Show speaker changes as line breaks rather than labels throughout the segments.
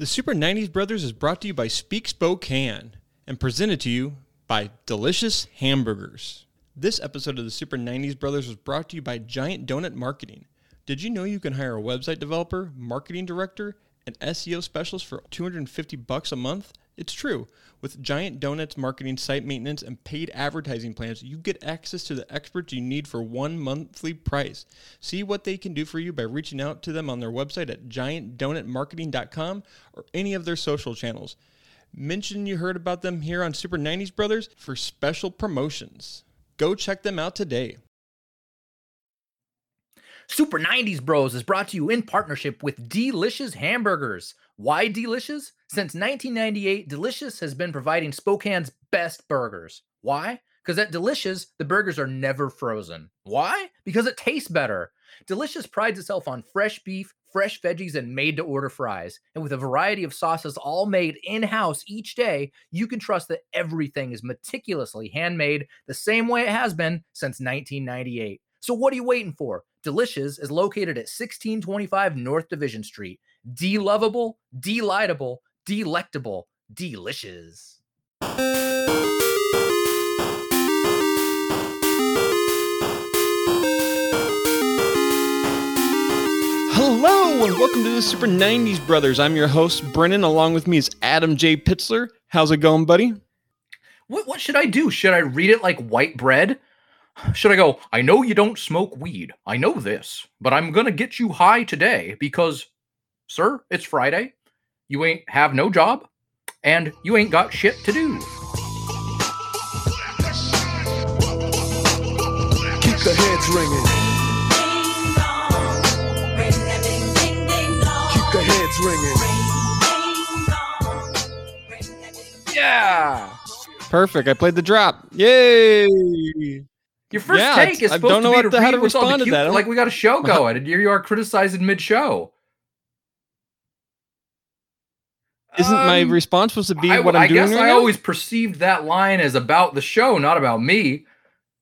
The Super 90s Brothers is brought to you by Speak Spokane and presented to you by Delicious Hamburgers. This episode of the Super 90s Brothers was brought to you by Giant Donut Marketing. Did you know you can hire a website developer, marketing director, and SEO specialist for 250 bucks a month? It's true. With Giant Donuts marketing, site maintenance, and paid advertising plans, you get access to the experts you need for one monthly price. See what they can do for you by reaching out to them on their website at giantdonutmarketing.com or any of their social channels. Mention you heard about them here on Super 90s Brothers for special promotions. Go check them out today.
Super 90s Bros is brought to you in partnership with Delicious Hamburgers. Why Delicious? Since 1998, Delicious has been providing Spokane's best burgers. Why? Because at Delicious, the burgers are never frozen. Why? Because it tastes better. Delicious prides itself on fresh beef, fresh veggies, and made to order fries. And with a variety of sauces all made in house each day, you can trust that everything is meticulously handmade the same way it has been since 1998. So, what are you waiting for? Delicious is located at 1625 North Division Street. De-lovable, delightable, delectable, delicious.
Hello and welcome to the Super 90s Brothers. I'm your host, Brennan. Along with me is Adam J. Pitzler. How's it going, buddy?
What what should I do? Should I read it like white bread? Should I go, I know you don't smoke weed. I know this, but I'm gonna get you high today because, sir, it's Friday. You ain't have no job, and you ain't got shit to do.
Keep the heads ringing. Keep the heads ringing.
Yeah.
Perfect. I played the drop. Yay!
Your first
Yeah,
take is
I
supposed
don't know
to be
what the- how to
read with all the
respond to that.
Like we got a show going, and here you are criticizing mid-show.
Isn't my
Um,
response supposed to be
I,
what I'm
I
doing
guess
right
I
now?
always perceived that line as about the show, not about me.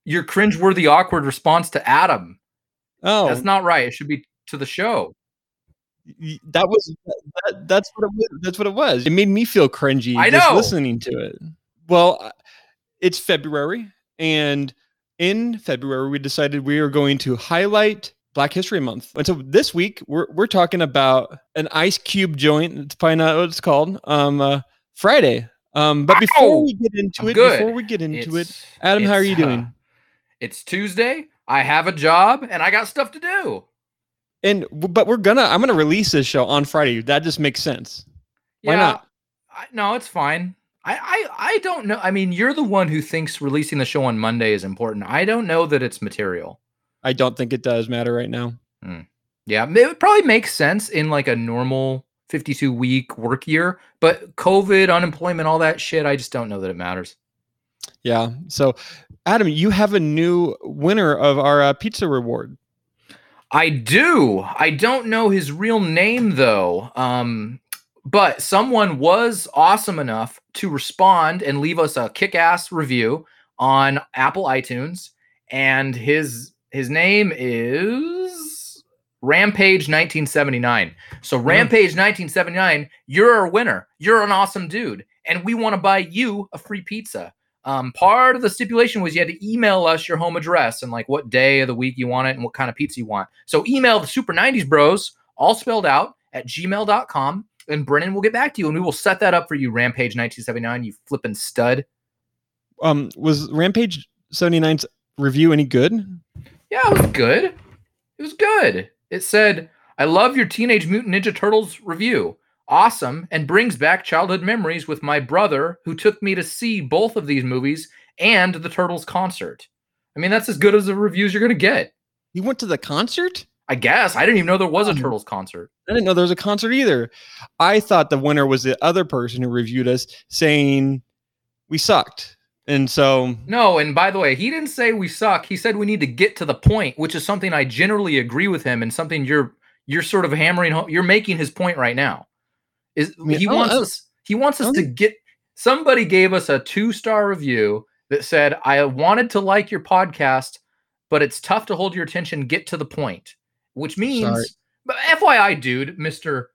Your cringeworthy, awkward response to Adam.
oh,
That's not right. It should be to the show.
that was that, that's what it was. That's what it was. It made me feel cringy
I
just
know.
listening to it. Well, it's February, and in February we decided we are going to highlight Black History Month. And so this week we're we're talking about an Ice Cube joint. It's probably not what it's called. Um, uh, Friday. Um, but before
Ow!
we get into it,
good.
before we get into it, Adam, how are you doing?
uh, it's Tuesday. I have a job and I got stuff to do.
and but we're gonna I'm gonna release this show on Friday. That just makes sense. Why not?
I, no, it's fine. I, I I don't know. I mean, you're the one who thinks releasing the show on Monday is important. I don't know that it's material.
I don't think it does matter right now.
Yeah, it would probably make sense in like a normal 52 week work year, but COVID, unemployment, all that shit, I just don't know that it matters.
Yeah. So, Adam, you have a new winner of our uh, pizza reward.
I do. I don't know his real name though. Um, but someone was awesome enough to respond and leave us a kick-ass review on Apple iTunes, and his his name is Rampage 1979. So Rampage 1979, you're our winner. You're an awesome dude, and we want to buy you a free pizza. Um, part of the stipulation was you had to email us your home address and like what day of the week you want it and what kind of pizza you want. So email the Super 90s Bros, all spelled out at gmail.com, and Brennan will get back to you and we will set that up for you, Rampage 1979, you flipping stud.
Um, was Rampage 79's review any good?
Yeah, it was good. It was good. It said, I love your Teenage Mutant Ninja Turtles review. Awesome, and brings back childhood memories with my brother who took me to see both of these movies and the Turtles concert. I mean, that's as good as the reviews you're going to get.
You went to the concert?
I guess. I didn't even know there was a
Um,
Turtles concert.
I didn't know there was a concert either. I thought the winner was the other person who reviewed us saying we sucked. And so,
No, and by the way, he didn't say we suck. He said we need to get to the point, which is something I generally agree with him and something you're you're sort of hammering home. You're making his point right now. Is
I mean,
he
don't-
wants us he wants us to get somebody gave us a two-star review that said, I wanted to like your podcast, but it's tough to hold your attention, get to the point. Which means
Sorry.
but FYI, dude, Mr.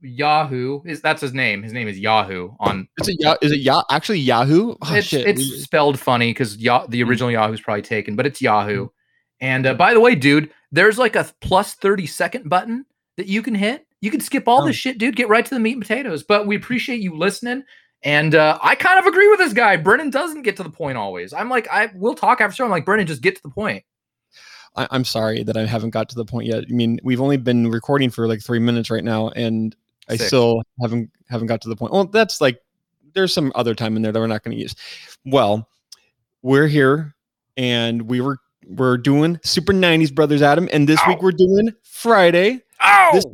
Yahoo is that's his name. His name is Yahoo on
Is it Ya- is it Ya- actually Yahoo? Oh,
it's,
shit.
it's spelled funny because ya- the
Mm.
original Yahoo's probably taken, but it's Yahoo. And uh, by the way, dude, there's like a plus 30 second button that you can hit. You can skip all
Oh.
this shit, dude. Get right to the meat and potatoes. But we appreciate you listening. And uh, I kind of agree with this guy. Brennan doesn't get to the point always. I'm like, I will talk after show. I'm like, Brennan, just get to the point.
I, I'm sorry that I haven't got to the point yet. I mean, we've only been recording for like three minutes right now, and I still haven't haven't got to the point. Well, that's like there's some other time in there that we're not going to use. Well, we're here, and we were we're doing Super '90s Brothers, Adam, and this week we're doing Friday.
Oh,
This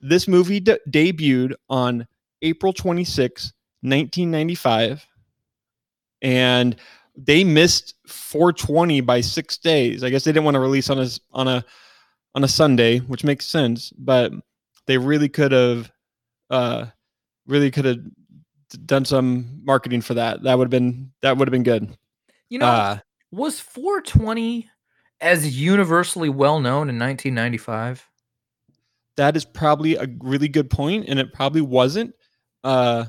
this movie de- debuted on April 26, 1995, and they missed 420 by six days. I guess they didn't want to release on a on a on a Sunday, which makes sense, but they really could have uh really could have done some marketing for that. That would have been that would have been good.
you know,
uh
was 420 as universally well known in 1995?
that is probably a really good point and it probably wasn't uh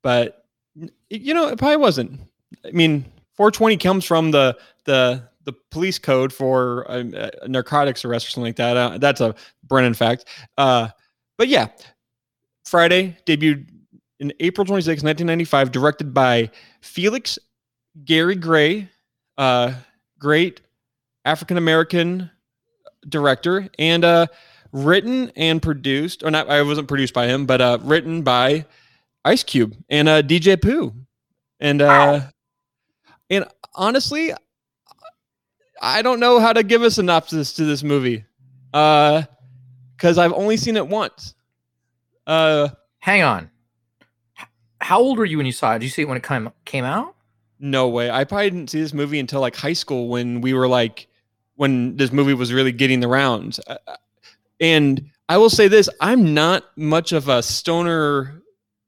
but you know it probably wasn't i mean 420 comes from the the the police code for um, uh, narcotics arrest or something like that. Uh, that's a brennan fact. Uh but yeah friday debuted in april 26 1995 directed by felix gary gray uh great african american director and uh written and produced, or not, I wasn't produced by him, but uh, written by Ice Cube and uh, DJ Pooh. And uh, and honestly, I don't know how to give a synopsis to this movie, uh, because I've only seen it once. Uh,
Hang on. How old were you when you saw it? Did you see it when it came came out?
no way. I probably didn't see this movie until like high school when we were like when this movie was really getting the rounds. Uh, And I will say this: I'm not much of a stoner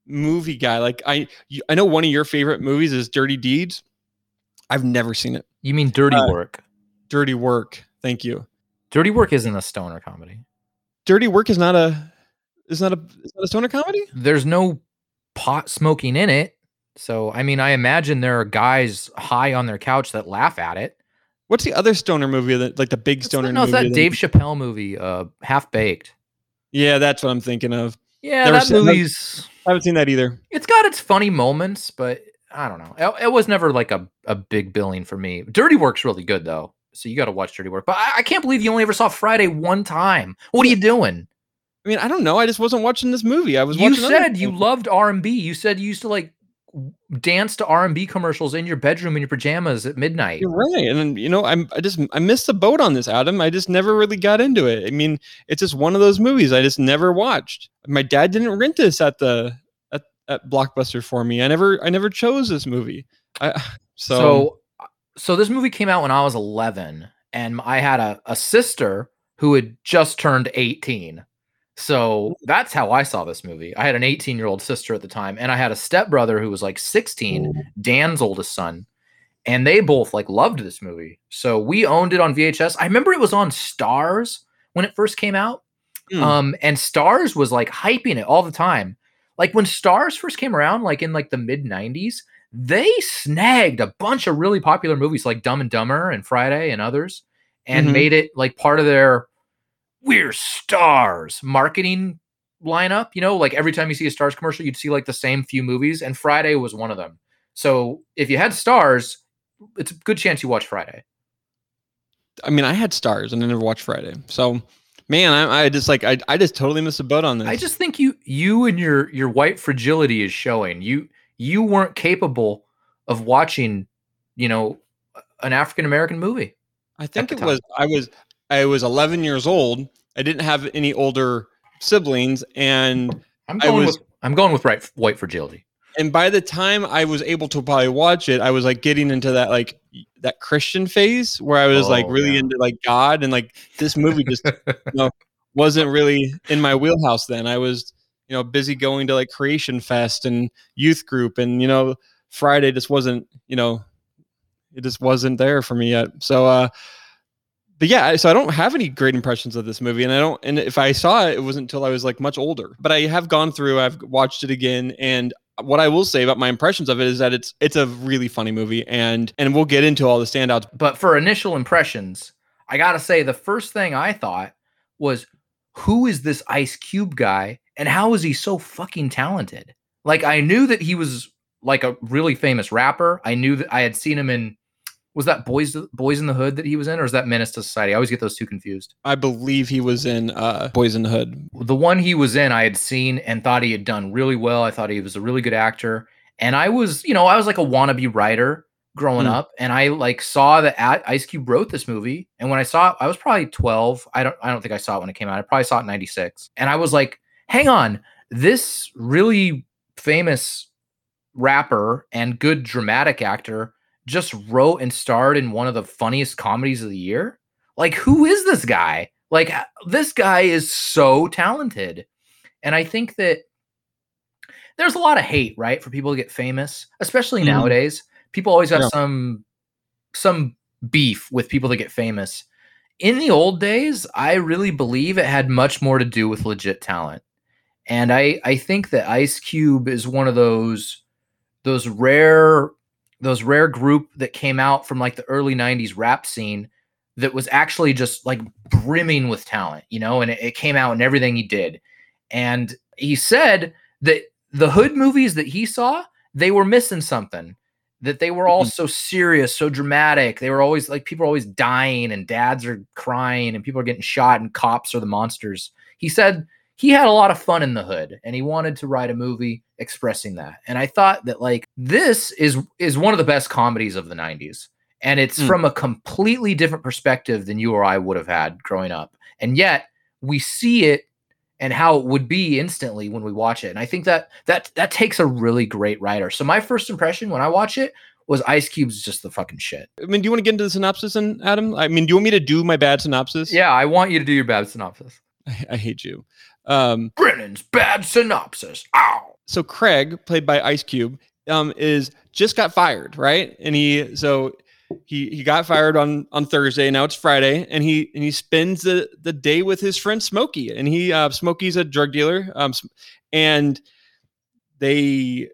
movie guy. Like I, I know one of your favorite movies is Dirty Deeds. I've never seen it.
You mean Dirty
Uh,
Work?
Dirty Work. Thank you.
Dirty Work isn't a stoner comedy.
Dirty Work is not a is not a is not a stoner comedy.
There's no pot smoking in it. So, I mean, I imagine there are guys high on their couch that laugh at it.
What's the other stoner movie that like the big
It's
stoner
that, no, it's
movie?
that Dave Chappelle movie, uh, Half Baked.
yeah, that's what I'm thinking of.
Yeah,
Never
that
seen-
movie's
I haven't seen that either.
it's got its funny moments, but I don't know. It, it was never like a, a big billing for me. Dirty Work's really good though. So you got to watch Dirty Work. But I, I can't believe you only ever saw Friday one time. What are you doing?
I mean, I don't know. I just wasn't watching this movie. I was
You said you loved R&B. You said you used to like dance to R&B commercials in your bedroom in your pajamas at midnight.
You're right, and you know, I'm I just I missed the boat on this, Adam. I just never really got into it. I mean, it's just one of those movies I just never watched. My dad didn't rent this at the at, Blockbuster for me. I never I never chose this movie. I so,
So, so this movie came out when I was 11, and I had a, a sister who had just turned 18. So that's how I saw this movie. I had an 18 year old sister at the time, and I had a stepbrother who was like 16, Dan's oldest son, and they both like loved this movie. So we owned it on VHS. I remember it was on Starz when it first came out.
Hmm.
Um, and Starz was like hyping it all the time. Like when Starz first came around, like in like the mid 90s, they snagged a bunch of really popular movies like Dumb and Dumber and Friday and others and
Mhm.
made it like part of their we're Starz marketing lineup. You know, like every time you see a Starz commercial, you'd see like the same few movies, and Friday was one of them. So if you had Starz, it's a good chance you watch Friday.
I mean, I had Starz and I never watched Friday. So, man, I, I just like I I just totally missed a boat on this.
I just think you you and your your white fragility is showing. You you weren't capable of watching, you know, an African American movie.
I think it
time.
was I was I was 11 years old. I didn't have any older siblings, and
I'm
I
going
was-
with I'm going with right white fragility.
and by the time I was able to probably watch it, I was like getting into that like that Christian phase where I was like
Oh,
really
yeah.
into like God and like this movie just wasn't really in my wheelhouse then. I was you know busy going to like Creation Fest and youth group and you know Friday just wasn't you know it just wasn't there for me yet. So uh but yeah, so I don't have any great impressions of this movie, and I don't. And if I saw it, it wasn't until I was like much older. But I have gone through, I've watched it again, and what I will say about my impressions of it is that it's it's a really funny movie, and and we'll get into all the standouts.
But for initial impressions, I gotta say the first thing I thought was, who is this Ice Cube guy, and how is he so fucking talented? Like I knew that he was like a really famous rapper. I knew that I had seen him in was that Boys Boys in the Hood that he was in, or is that Menace to Society? I always get those two confused.
I believe he was in uh, Boys in the Hood.
The one he was in, I had seen and thought he had done really well. I thought he was a really good actor, and I was, you know, I was like a wannabe writer growing
Hmm.
up, and I like saw that Ice Cube wrote this movie, and when I saw it, I was probably twelve. I don't, I don't think I saw it when it came out. I probably saw it in '96, and I was like, hang on, this really famous rapper and good dramatic actor just wrote and starred in one of the funniest comedies of the year. Like, who is this guy? Like, this guy is so talented. And I think that there's a lot of hate, right, for people to get famous, especially
Mhm.
nowadays. People always have
Yeah.
some some beef with people that get famous. In the old days, I really believe it had much more to do with legit talent. And I I think that Ice Cube is one of those those rare those rare group that came out from like the early 90s rap scene that was actually just like brimming with talent, you know, and it, it came out in everything he did. And he said that the hood movies that he saw, they were missing something. That they were all
Mhm.
so serious, so dramatic. They were always like people are always dying and dads are crying and people are getting shot and cops are the monsters. He said he had a lot of fun in the hood and he wanted to write a movie expressing that. And I thought that like this is is one of the best comedies of the 90s. And it's
Mm.
from a completely different perspective than you or I would have had growing up. And yet we see it and how it would be instantly when we watch it. And I think that that that takes a really great writer. So my first impression when I watch it was Ice Cube's just the fucking shit.
I mean, do you want to get into the synopsis, and Adam? I mean, do you want me to do my bad synopsis?
Yeah, I want you to do your bad synopsis.
I, I hate you. Um,
Brennan's bad synopsis. Ow.
so Craig, played by Ice Cube, um, is just got fired, right? And he so he he got fired on on Thursday. Now it's Friday, and he and he spends the the day with his friend Smokey, and he uh, Smokey's a drug dealer, um, and they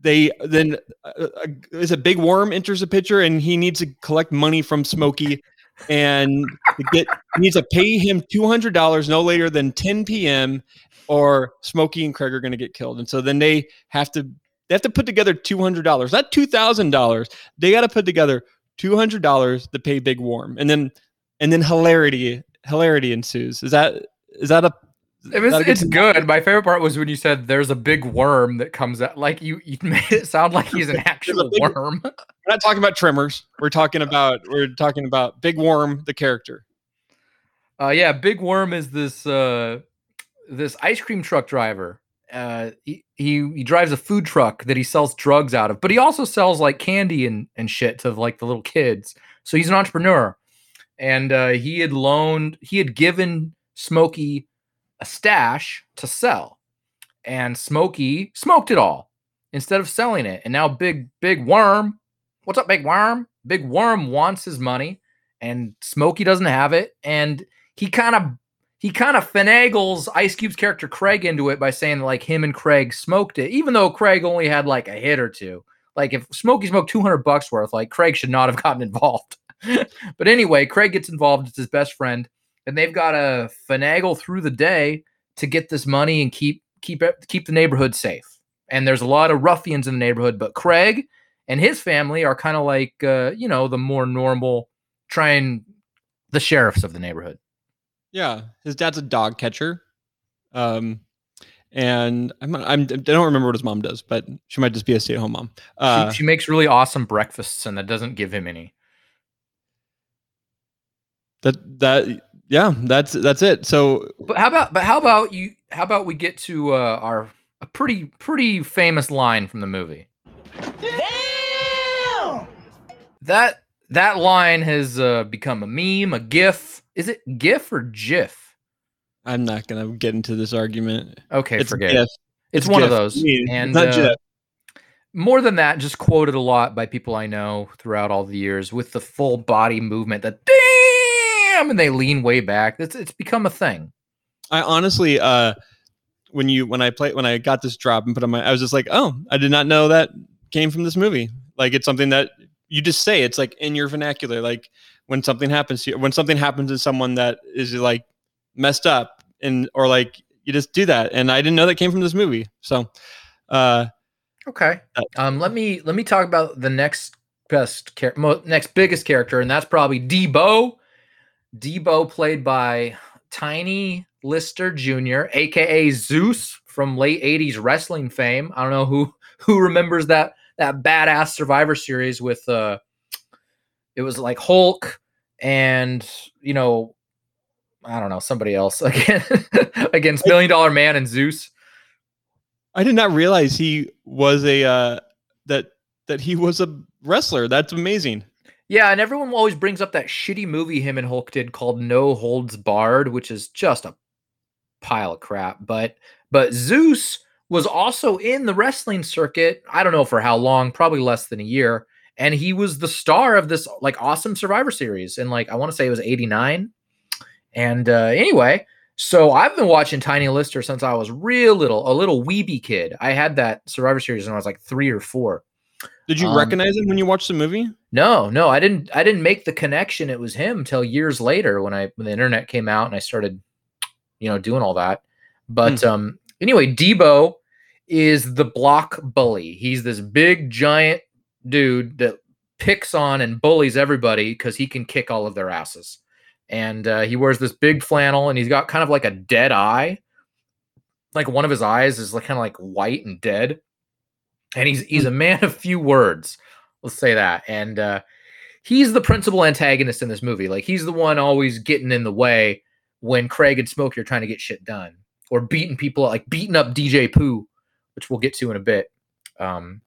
they then uh, uh, is a big worm enters the picture, and he needs to collect money from Smokey. And get needs to pay him two hundred dollars no later than 10 p.m or Smokey and Craig are going to get killed. And so then they have to they have to put together two hundred dollars, not two thousand dollars. They got to put together two hundred dollars to pay Big Worm, and then and then hilarity hilarity ensues. Is that is that a
It was, it's good. My favorite part was when you said there's a big worm that comes out. Like you, you made it sound like he's an actual
big-
worm.
We're not talking about Tremors. We're talking about we're talking about Big Worm, the character.
Uh, yeah, Big Worm is this uh, this ice cream truck driver. Uh, he, he he drives a food truck that he sells drugs out of, but he also sells like candy and and shit to like the little kids. So he's an entrepreneur, and uh, he had loaned he had given Smokey a stash to sell, and Smokey smoked it all instead of selling it. And now Big Big Worm, what's up, Big Worm? Big Worm wants his money, and Smokey doesn't have it, and he kind of he kind of finagles Ice Cube's character Craig into it by saying like him and Craig smoked it, even though Craig only had like a hit or two. Like if Smokey smoked 200 bucks worth, like Craig should not have gotten involved. but anyway, Craig gets involved. It's his best friend, and they've got to finagle through the day to get this money and keep keep keep the neighborhood safe. And there's a lot of ruffians in the neighborhood, but Craig and his family are kind of like uh, you know the more normal, trying the sheriffs of the neighborhood.
Yeah, his dad's a dog catcher. Um, and I'm, I'm I don't remember what his mom does, but she might just be a stay at home mom. Uh,
she, she makes really awesome breakfasts, and that doesn't give him any.
that that yeah, that's that's it. So
But how about but how about you? How about we get to uh, our a pretty pretty famous line from the movie? Damn! That that line has uh, become a meme, a GIF. Is it GIF or GIF?
I'm not gonna get into this argument.
Okay,
it's
forget
GIF.
it. It's, one of those.
I
and
not
uh, more than that, just quoted a lot by people I know throughout all the years with the full body movement, that damn, and they lean way back. It's it's become a thing.
I honestly, uh, when you when I play when I got this drop and put on my, I was just like, oh, I did not know that came from this movie. Like it's something that you just say. It's like in your vernacular. Like when something happens to you, when something happens to someone that is like messed up, and or like you just do that. And I didn't know that came from this movie. So, uh,
Okay. Um, let me let me talk about the next best char- mo- next biggest character, and that's probably Debo. Debo, played by Tiny Lister Jr., aka Zeus from late '80s wrestling fame. I don't know who who remembers that that badass Survivor Series with uh, it was like Hulk and you know, I don't know somebody else again against Million Dollar Man and Zeus.
I did not realize he was a uh, that that he was a wrestler. That's amazing.
Yeah, and everyone always brings up that shitty movie him and Hulk did called No Holds Barred, which is just a pile of crap. But but Zeus was also in the wrestling circuit. I don't know for how long, probably less than a year. And he was the star of this like awesome Survivor series. And like I want to say it was 89. And uh anyway, so I've been watching Tiny Lister since I was real little, a little weeby kid. I had that Survivor series when I was like three or four.
Did you
Um,
recognize him when you watched the movie?
No, no, I didn't. I didn't make the connection. It was him till years later when I when the internet came out and I started, you know, doing all that. But um, anyway, Debo is the block bully. He's this big giant dude that picks on and bullies everybody because he can kick all of their asses. And uh, he wears this big flannel and he's got kind of like a dead eye. Like one of his eyes is like kind of like white and dead. And he's he's a man of few words. Let's say that. And uh, he's the principal antagonist in this movie. Like he's the one always getting in the way when Craig and Smokey are trying to get shit done or beating people, like beating up DJ Pooh, which we'll get to in a bit. Um,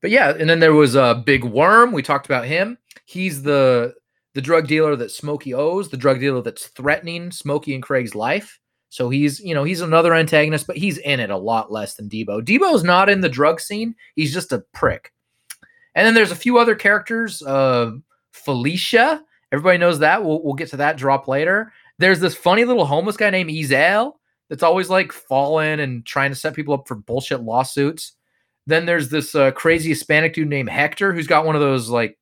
but yeah, and then there was a uh, Big Worm. We talked about him. He's the the drug dealer that Smokey owes, the drug dealer that's threatening Smokey and Craig's life. So he's, you know, he's another antagonist, but he's in it a lot less than Debo. Debo's not in the drug scene. He's just a prick. And then there's a few other characters. Uh, Felicia, everybody knows that. We'll, we'll get to that drop later. There's this funny little homeless guy named Ezal that's always like falling and trying to set people up for bullshit lawsuits. Then there's this uh, crazy Hispanic dude named Hector who's got one of those like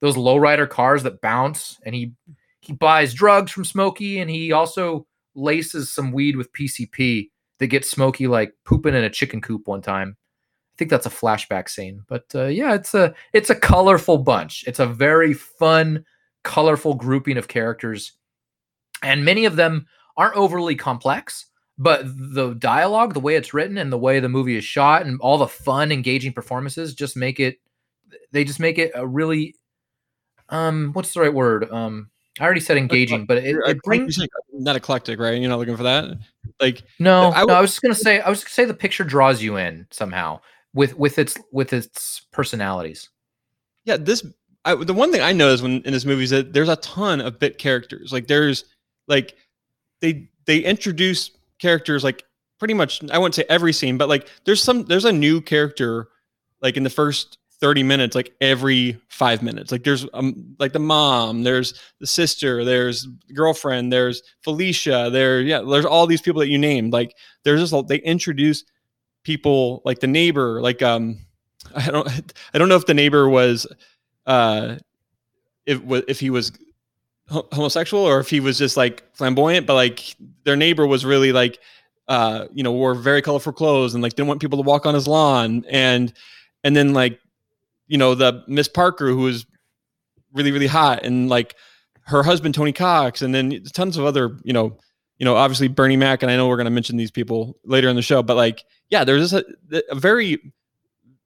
those lowrider cars that bounce, and he he buys drugs from Smokey, and he also laces some weed with PCP that gets Smokey like pooping in a chicken coop one time. I think that's a flashback scene, but uh, yeah, it's a it's a colorful bunch. It's a very fun, colorful grouping of characters, and many of them aren't overly complex. But the dialogue, the way it's written, and the way the movie is shot, and all the fun, engaging performances just make it. They just make it a really, um, what's the right word? Um, I already said engaging, but it, it brings
not eclectic, right? You're not looking for that. Like
no,
I
no, I was just gonna say, I was gonna say the picture draws you in somehow with with its with its personalities.
Yeah, this I, the one thing I noticed when in this movie is that there's a ton of bit characters. Like there's like they they introduce characters like pretty much I wouldn't say every scene, but like there's some there's a new character like in the first 30 minutes like every 5 minutes. Like there's um like the mom, there's the sister, there's the girlfriend, there's Felicia, there yeah, there's all these people that you named. Like there's just they introduce people like the neighbor, like um I don't I don't know if the neighbor was uh if if he was homosexual or if he was just like flamboyant but like their neighbor was really like uh you know wore very colorful clothes and like didn't want people to walk on his lawn and and then like you know the Miss Parker who was really really hot and like her husband Tony Cox and then tons of other you know you know obviously Bernie Mac and I know we're going to mention these people later in the show but like yeah there's a, a very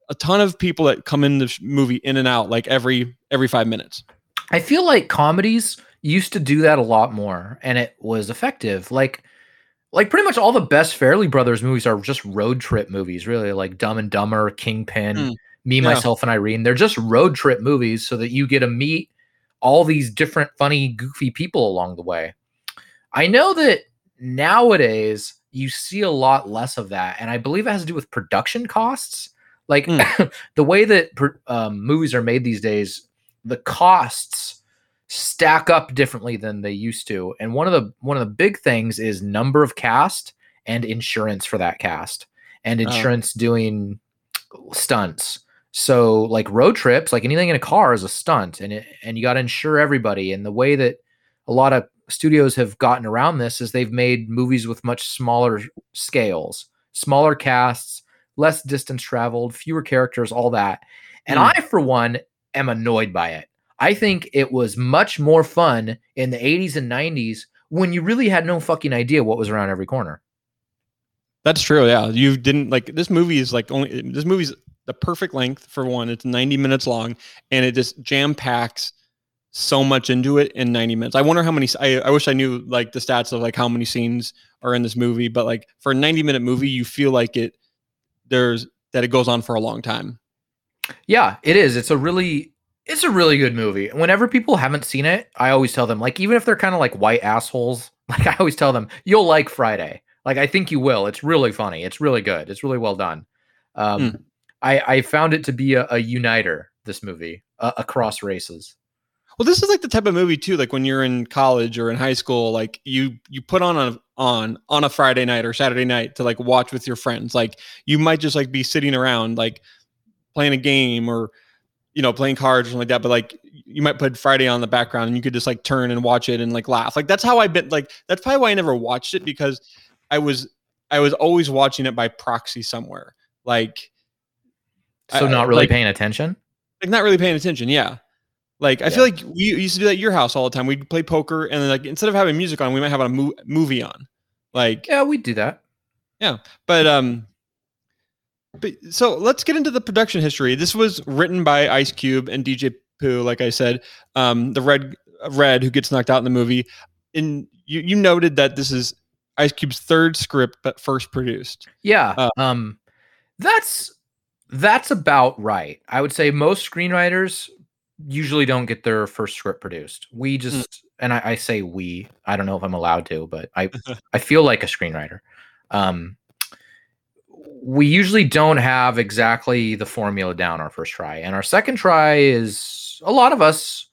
a ton of people that come in the movie in and out like every every 5 minutes
I feel like comedies used to do that a lot more, and it was effective. Like, like pretty much all the best Farrelly Brothers movies are just road trip movies, really. Like Dumb and Dumber, Kingpin,
Mm.
Me,
Yeah.
Myself, and Irene. They're just road trip movies, so that you get to meet all these different, funny, goofy people along the way. I know that nowadays you see a lot less of that, and I believe it has to do with production costs. Like
Mm.
the way that um, movies are made these days, the costs stack up differently than they used to. And one of the one of the big things is number of cast and insurance for that cast, and
Oh.
insurance doing stunts. So like road trips, like anything in a car is a stunt, and it, and you got to insure everybody. And the way that a lot of studios have gotten around this is they've made movies with much smaller scales, smaller casts, less distance traveled, fewer characters, all that. And
Hmm.
I, for one, am annoyed by it. I think it was much more fun in the 80s and 90s when you really had no fucking idea what was around every corner.
That's true. Yeah, you didn't like this movie is like only this movie's the perfect length for one. It's 90 minutes long, and it just jam packs so much into it in 90 minutes. I wonder how many. I, I wish I knew like the stats of like how many scenes are in this movie, but like for a 90 minute movie, you feel like it there's that it goes on for a long time.
Yeah, it is. It's a really it's a really good movie. Whenever people haven't seen it, I always tell them like even if they're kind of like white assholes, like I always tell them you'll like Friday. Like I think you will. It's really funny. It's really good. It's really well done. Um, I I found it to be a, a uniter. This movie uh, across races.
Well, this is like the type of movie too. Like when you're in college or in high school, like you you put on a on on a Friday night or Saturday night to like watch with your friends. Like you might just like be sitting around like playing a game or you know playing cards or something like that. But like you might put Friday on the background and you could just like turn and watch it and like laugh. Like that's how I been. Like that's probably why I never watched it because I was I was always watching it by proxy somewhere. Like
So not really
like-
paying attention.
like not really paying attention. Yeah. Like I
Yeah.
feel like we used to do that at your house all the time. We'd play poker and then like instead of having music on, we might have a mo- movie on. Like
Yeah, we'd do that.
Yeah, but um but so let's get into the production history. This was written by Ice Cube and DJ Pooh, like I said. Um the red red who gets knocked out in the movie. And you you noted that this is Ice Cube's third script but first produced.
Yeah.
Uh,
um that's that's about right. I would say most screenwriters usually don't get their first script produced. We just and I, I say we, I don't know if I'm allowed to, but I I feel like a screenwriter. Um we usually don't have exactly the formula down our first try. And our second try is a lot of us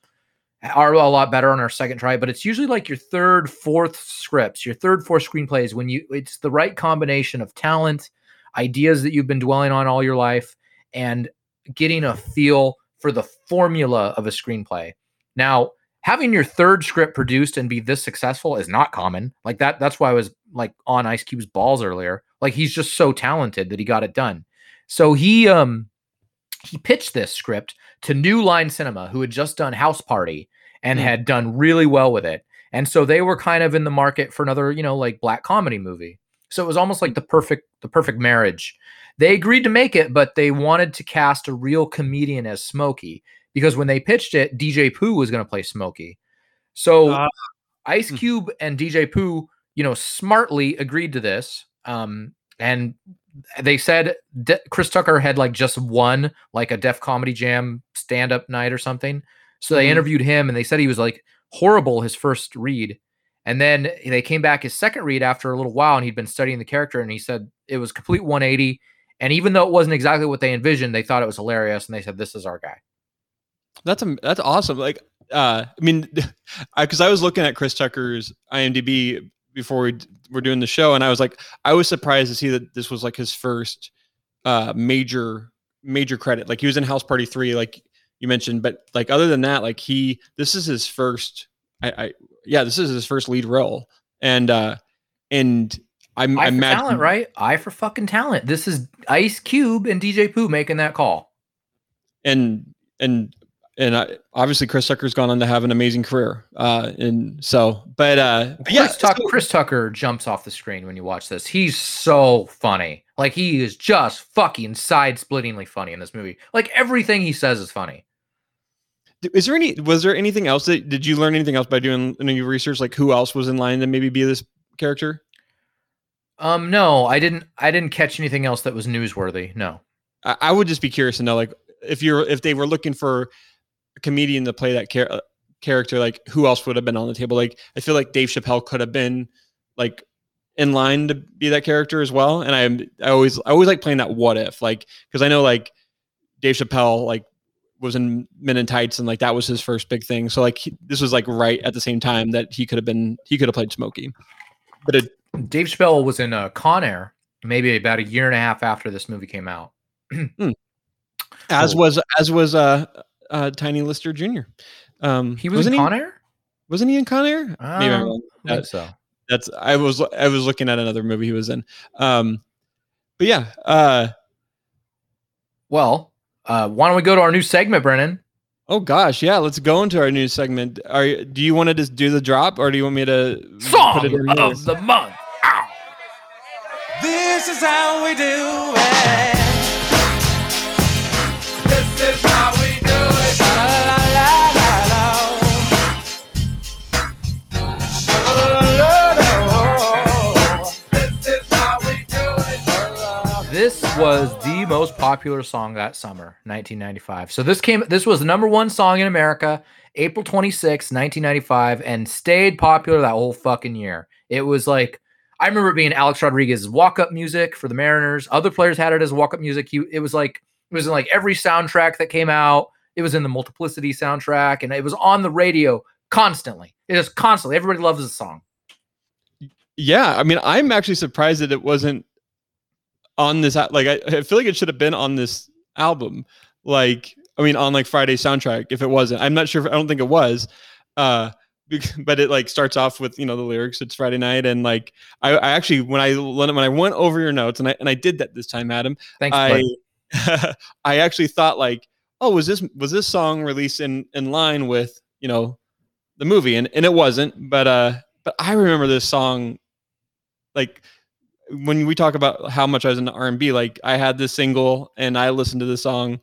are a lot better on our second try, but it's usually like your third, fourth scripts, your third, fourth screenplays when you it's the right combination of talent, ideas that you've been dwelling on all your life, and getting a feel for the formula of a screenplay. Now, having your third script produced and be this successful is not common. Like that, that's why I was like on Ice Cube's balls earlier. Like he's just so talented that he got it done. So he um he pitched this script to New Line Cinema, who had just done House Party and
Hmm.
had done really well with it. And so they were kind of in the market for another, you know, like black comedy movie. So it was almost like the perfect the perfect marriage. They agreed to make it, but they wanted to cast a real comedian as Smokey because when they pitched it, DJ Pooh was going to play Smokey. So
Ah.
Ice
Hmm.
Cube and DJ Pooh, you know, smartly agreed to this. Um, and they said De- Chris Tucker had like just won like a Def Comedy Jam stand up night or something. So they
Mhm.
interviewed him and they said he was like horrible his first read. And then they came back his second read after a little while and he'd been studying the character and he said it was complete 180. And even though it wasn't exactly what they envisioned, they thought it was hilarious and they said, This is our guy.
That's am- that's awesome. Like, uh, I mean, because I, was looking at Chris Tucker's IMDb before we d- were doing the show, and I was like, I was surprised to see that this was like his first uh, major major credit. Like he was in House Party three, like you mentioned, but like other than that, like he this is his first. I, I yeah, this is his first lead role, and uh, and I'm I
for
imagine
talent, right? Eye for fucking talent. This is Ice Cube and DJ Pooh making that call.
and and and uh, obviously Chris Tucker's gone on to have an amazing career. Uh, and so, but uh, but
Chris,
yeah,
Tuck-
so-
Chris Tucker jumps off the screen when you watch this. He's so funny. Like he is just fucking side-splittingly funny in this movie. Like everything he says is funny.
Is there any? Was there anything else that did you learn anything else by doing any research? Like who else was in line to maybe be this character?
Um, no, I didn't. I didn't catch anything else that was newsworthy. No.
I, I would just be curious to know, like, if you're if they were looking for a comedian to play that char- uh, character, like who else would have been on the table? Like, I feel like Dave Chappelle could have been like in line to be that character as well. And i'm I always I always like playing that what if like because I know like Dave Chappelle like was in Men in Tights and like that was his first big thing. So like he, this was like right at the same time that he could have been he could have played Smokey. But it
Dave Chappelle was in uh, Con Air maybe about a year and a half after this movie came out.
as
Oh.
was as was uh, uh Tiny Lister Jr. Um
He was
wasn't
in
he
Con Air.
wasn't he in Con Air? Maybe I'm
Uh,
wrong.
I think so.
That's I was I was looking at another movie he was in. Um but yeah, uh
Well, uh, why don't we go to our new segment, Brennan?
oh gosh, yeah, let's go into our new segment. Are do you want to just do the drop or do you want me to
Song
in here?
of the month. Ow.
This is how we do it. This is This
was the most popular song that summer, 1995. So this came. This was the number one song in America, April 26, 1995, and stayed popular that whole fucking year. It was like I remember being Alex Rodriguez's walk-up music for the Mariners. Other players had it as walk-up music. He, it was like it was in like every soundtrack that came out. It was in the Multiplicity soundtrack, and it was on the radio constantly. It is constantly. Everybody loves the song.
Yeah, I mean, I'm actually surprised that it wasn't on this. Like, I, I feel like it should have been on this album. Like, I mean, on like Friday's soundtrack. If it wasn't, I'm not sure. If, I don't think it was. Uh, but it like starts off with you know the lyrics. It's Friday night, and like I, I actually when I when I went over your notes, and I and I did that this time, Adam.
Thanks,
I. I actually thought like, oh, was this was this song released in in line with you know the movie, and and it wasn't. But uh, but I remember this song, like when we talk about how much I was into R and B. Like I had this single, and I listened to this song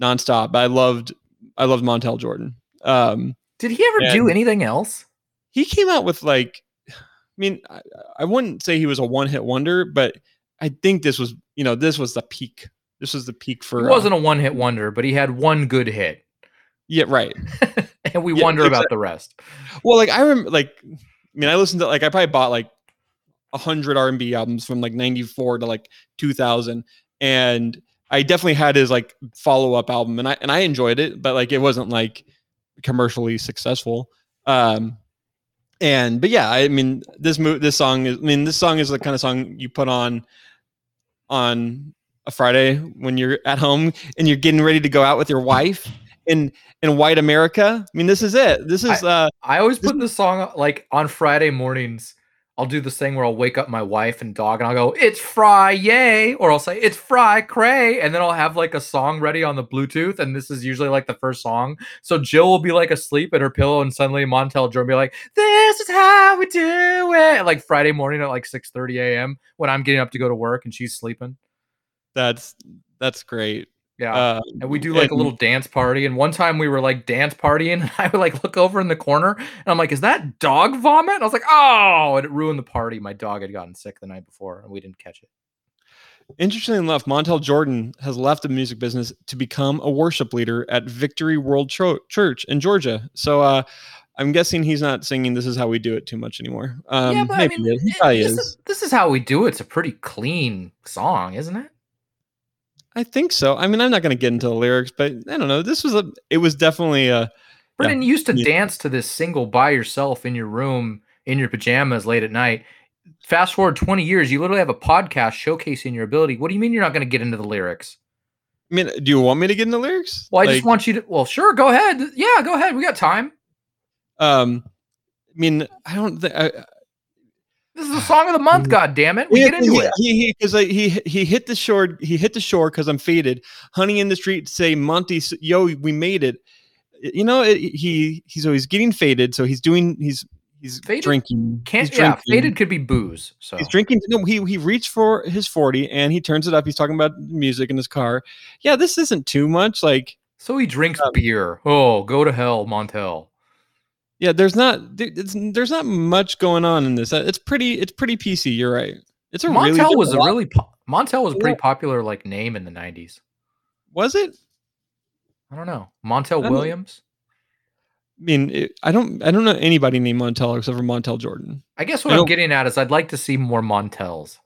nonstop. I loved I loved Montel Jordan. Um,
Did he ever do anything else?
he came out with like i mean I, I wouldn't say he was a one-hit wonder but i think this was you know this was the peak this was the peak for
He
uh,
wasn't a one-hit wonder, but he had one good hit.
yeah right
and we
Yeah,
wonder about the rest.
well like i remember like i mean i listened to like i probably bought like 100 r&b albums from like 94 to like 2000 and i definitely had his like follow-up album and i and i enjoyed it but like it wasn't like commercially successful um and but yeah i mean this mo- this song is i mean this song is the kind of song you put on on a friday when you're at home and you're getting ready to go out with your wife in in white america i mean this is it this is uh
I always put this song like on Friday mornings. I'll do this thing where I'll wake up my wife and dog and I'll go, It's Fry Yay, or I'll say, It's Fry Cray. And then I'll have like a song ready on the Bluetooth. And this is usually like the first song. So Jill will be like asleep at her pillow and suddenly Montel Jordan will be like, This is how we do it. Like Friday morning at like 6 30 a.m. when I'm getting up to go to work and she's sleeping.
that's that's great
Yeah.
uh
And we do like a little dance party. And one time we were like dance partying, and I would like look over in the corner, and I'm like, "Is that dog vomit?" And I was like, "Oh!" And it ruined the party. My dog had gotten sick the night before, and we didn't catch it.
Interestingly enough, Montel Jordan has left the music business to become a worship leader at Victory World Tro- Church in Georgia. So uh, I'm guessing he's not singing "This Is How We Do It" too much anymore. Um,
yeah, but I mean,
he is. He probably
this,
is.
is, this is how we do it. It's a pretty clean song, isn't it?
I think so. I mean, I'm not going to get into the lyrics, but I don't know. This was a. It was definitely a.
Brennan, you used to
Yeah.
dance to this single by yourself in your room in your pajamas late at night. Fast forward 20 years, you literally have a podcast showcasing your ability. What do you mean you're not going to get into the lyrics?
I mean, do you want me to get into the lyrics?
Well, I
Like,
just want you to. Well, sure, go ahead. Yeah, go ahead. We got time.
Um, I mean, I don't think. I,
This is the song of the month. God damn it! We
Yeah,
get into
he,
it.
He because like, he he hit the shore. He hit the shore because I'm faded. Honey in the street say Monty, yo, we made it. You know, it, he he's always getting faded. So he's doing he's he's
Faded?
drinking.
Can't
he's
yeah. Faded could be booze. So
He's drinking. No, he he reached for his forty and he turns it up. He's talking about music in his car. Yeah, this isn't too much. Like,
so he drinks
Um,
beer. Oh, go to hell, Montel.
Yeah, there's not there's not much going on in this. Uh, It's pretty it's pretty PC. You're right. It's a
Montel
good
was a really po- Montel was a pretty popular like name in the '90s.
was it?
I don't know. Montel
don't-
Williams.
mean, it, I don't I don't know anybody named Montel except for Montel Jordan.
I guess what I'm getting at is I'd like to see more Montels.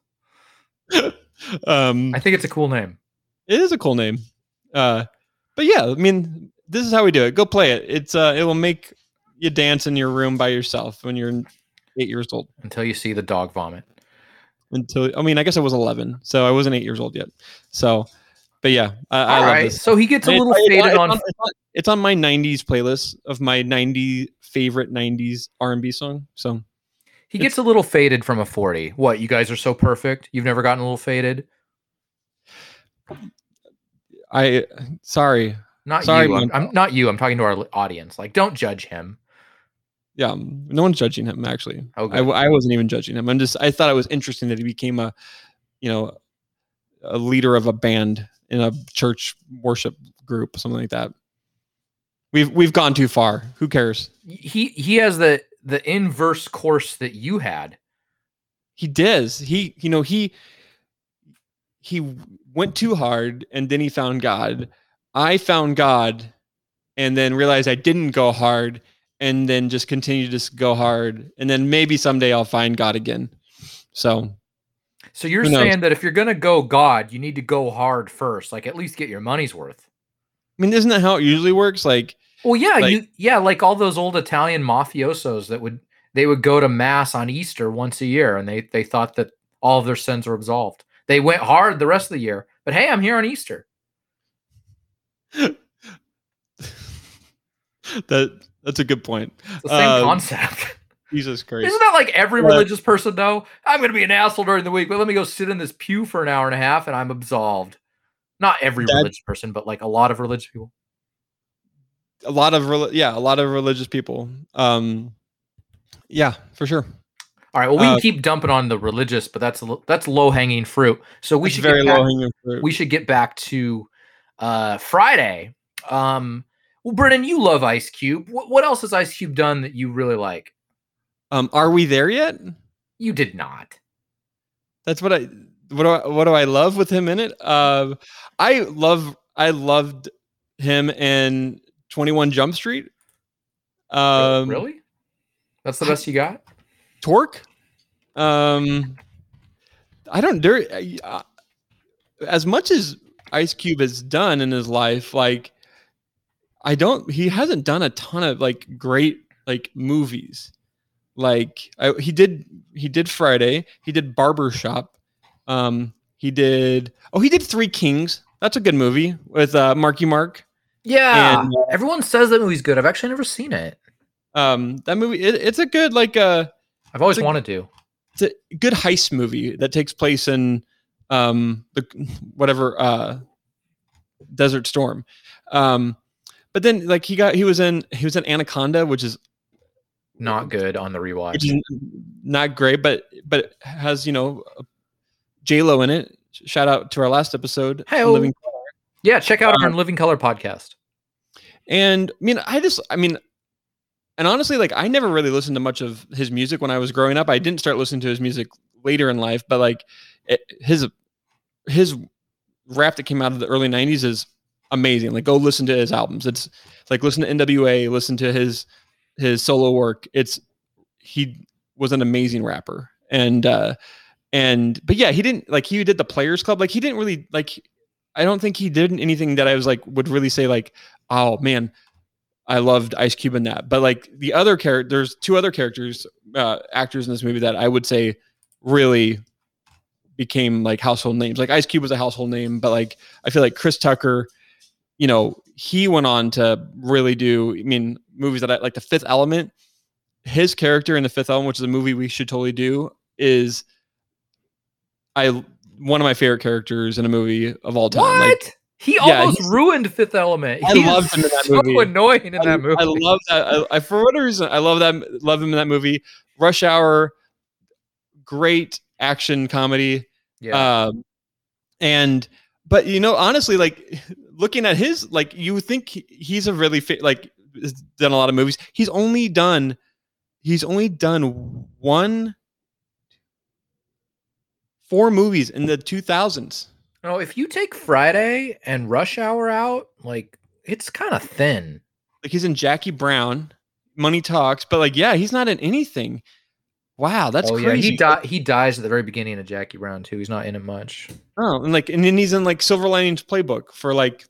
Um,
I think it's a cool name.
it is a cool name. Uh, but yeah, I mean, this is how we do it. Go play it. It's uh, it will make you dance in your room by yourself when you're eight years old.
Until you see the dog vomit.
Until I mean, I guess I was eleven, so I wasn't eight years old yet. So, but yeah, I, I love
right.
this.
So he gets a little
it's-
faded
it's
on.
It's on, it's on my '90s playlist of my '90 favorite '90s R&B song. So
He gets a little faded from a 40. What? You guys are so perfect. You've never gotten a little faded?
I sorry,
Not
Sorry,
you. I'm, I'm not you. I'm talking to our audience. Like, don't judge him.
Yeah, um, no one's judging him actually.
Okay.
I, w- I wasn't even judging him. I'm just I thought it was interesting that he became a, you know, a leader of a band in a church worship group, something like that. We've we've gone too far. Who cares?
he he has the the inverse course that you had.
He does. He you know he he went too hard and then he found God. I found God and then realized I didn't go hard and then just continue to go hard and then maybe someday I'll find God again. So
So you're saying that if you're gonna go God, you need to go hard first. Like at least get your money's worth.
I mean, isn't that how it usually works? Like,
Well, yeah,
Like-
you yeah, like all those old Italian mafiosos that would they would go to mass on Easter once a year, and they they thought that all of their sins were absolved. They went hard the rest of the year, but hey, I'm here on Easter.
that that's a good point.
It's the same
Um,
concept.
Jesus Christ.
Isn't that like every
Yeah.
religious person though? I'm going to be an asshole during the week, but let me go sit in this pew for an hour and a half, and I'm absolved. Not every
That-
religious person, but like a lot of religious people.
a lot of yeah, a lot of religious people. Um, yeah, for sure.
All right, well, we
Uh,
keep dumping on the religious, but that's a that's low hanging fruit. So we should
very low hanging fruit.
we should get back to uh, Friday. Um, well, Brennan, you love Ice Cube. What, what else has Ice Cube done that you really like?
um, are we there yet?
You did not.
That's what I what do I what do I love with him in it? Uh, I love I loved him in Twenty One Jump Street. Um,
really? That's the best you got?
Torque. Um, I don't there. Uh, as much as Ice Cube has done in his life, like I don't. He hasn't done a ton of like great like movies. Like I, he did. He did Friday. He did Barbershop. Um, he did. Oh, he did Three Kings. That's a good movie with uh, Marky Mark.
Yeah.
And, uh,
Everyone says that movie's good. I've actually never seen it.
Um, that movie. It, it's a good like uh
I've always
It's a-
wanted to.
it's a good heist movie that takes place in um the whatever uh desert storm um but then like he got he was in he was in anaconda which is
Not good on the rewatch.
which is not great but but has you know j lo in it shout out to our last episode living
Yeah, check out our
Um,
Living Color podcast.
And I mean, I just, I mean, and honestly, like I never really listened to much of his music when I was growing up. I didn't start listening to his music later in life, but like it, his his rap that came out of the early '90s is amazing. Like, go listen to his albums. It's, like listen to N.W.A., listen to his his solo work. It's he was an amazing rapper, and uh and but yeah, he didn't like he did the Players Club. Like he didn't really like. I don't think he did anything that I was like would really say like oh man, I loved Ice Cube in that. But like the other character, there's two other characters, uh, actors in this movie that I would say really became like household names. Like Ice Cube was a household name, but like I feel like Chris Tucker, you know, he went on to really do. I mean, movies that I like, The Fifth Element. His character in The Fifth Element, which is a movie we should totally do, is I one of my favorite characters in a movie of all time.
What?
Like
he almost
he's-
ruined Fifth Element.
I
He
loved him in that
so
movie.
annoying in
I,
that movie.
I love that. I, I for whatever reason, I love that. Love him in that movie. Rush Hour, great action comedy.
yeah.
Um, and but you know, honestly, like looking at his, like you think he's a really fa- like has done a lot of movies. He's only done, he's only done one, four movies in the two thousands.
no, if you take Friday and Rush Hour out, like it's kind of thin.
Like he's in Jackie Brown. Money Talks, but like, yeah, he's not in anything. Wow, that's
oh, yeah.
crazy.
He, di- he dies at the very beginning of Jackie Brown, too. He's not in it much.
Oh, and like, and then he's in like Silver Linings Playbook for like,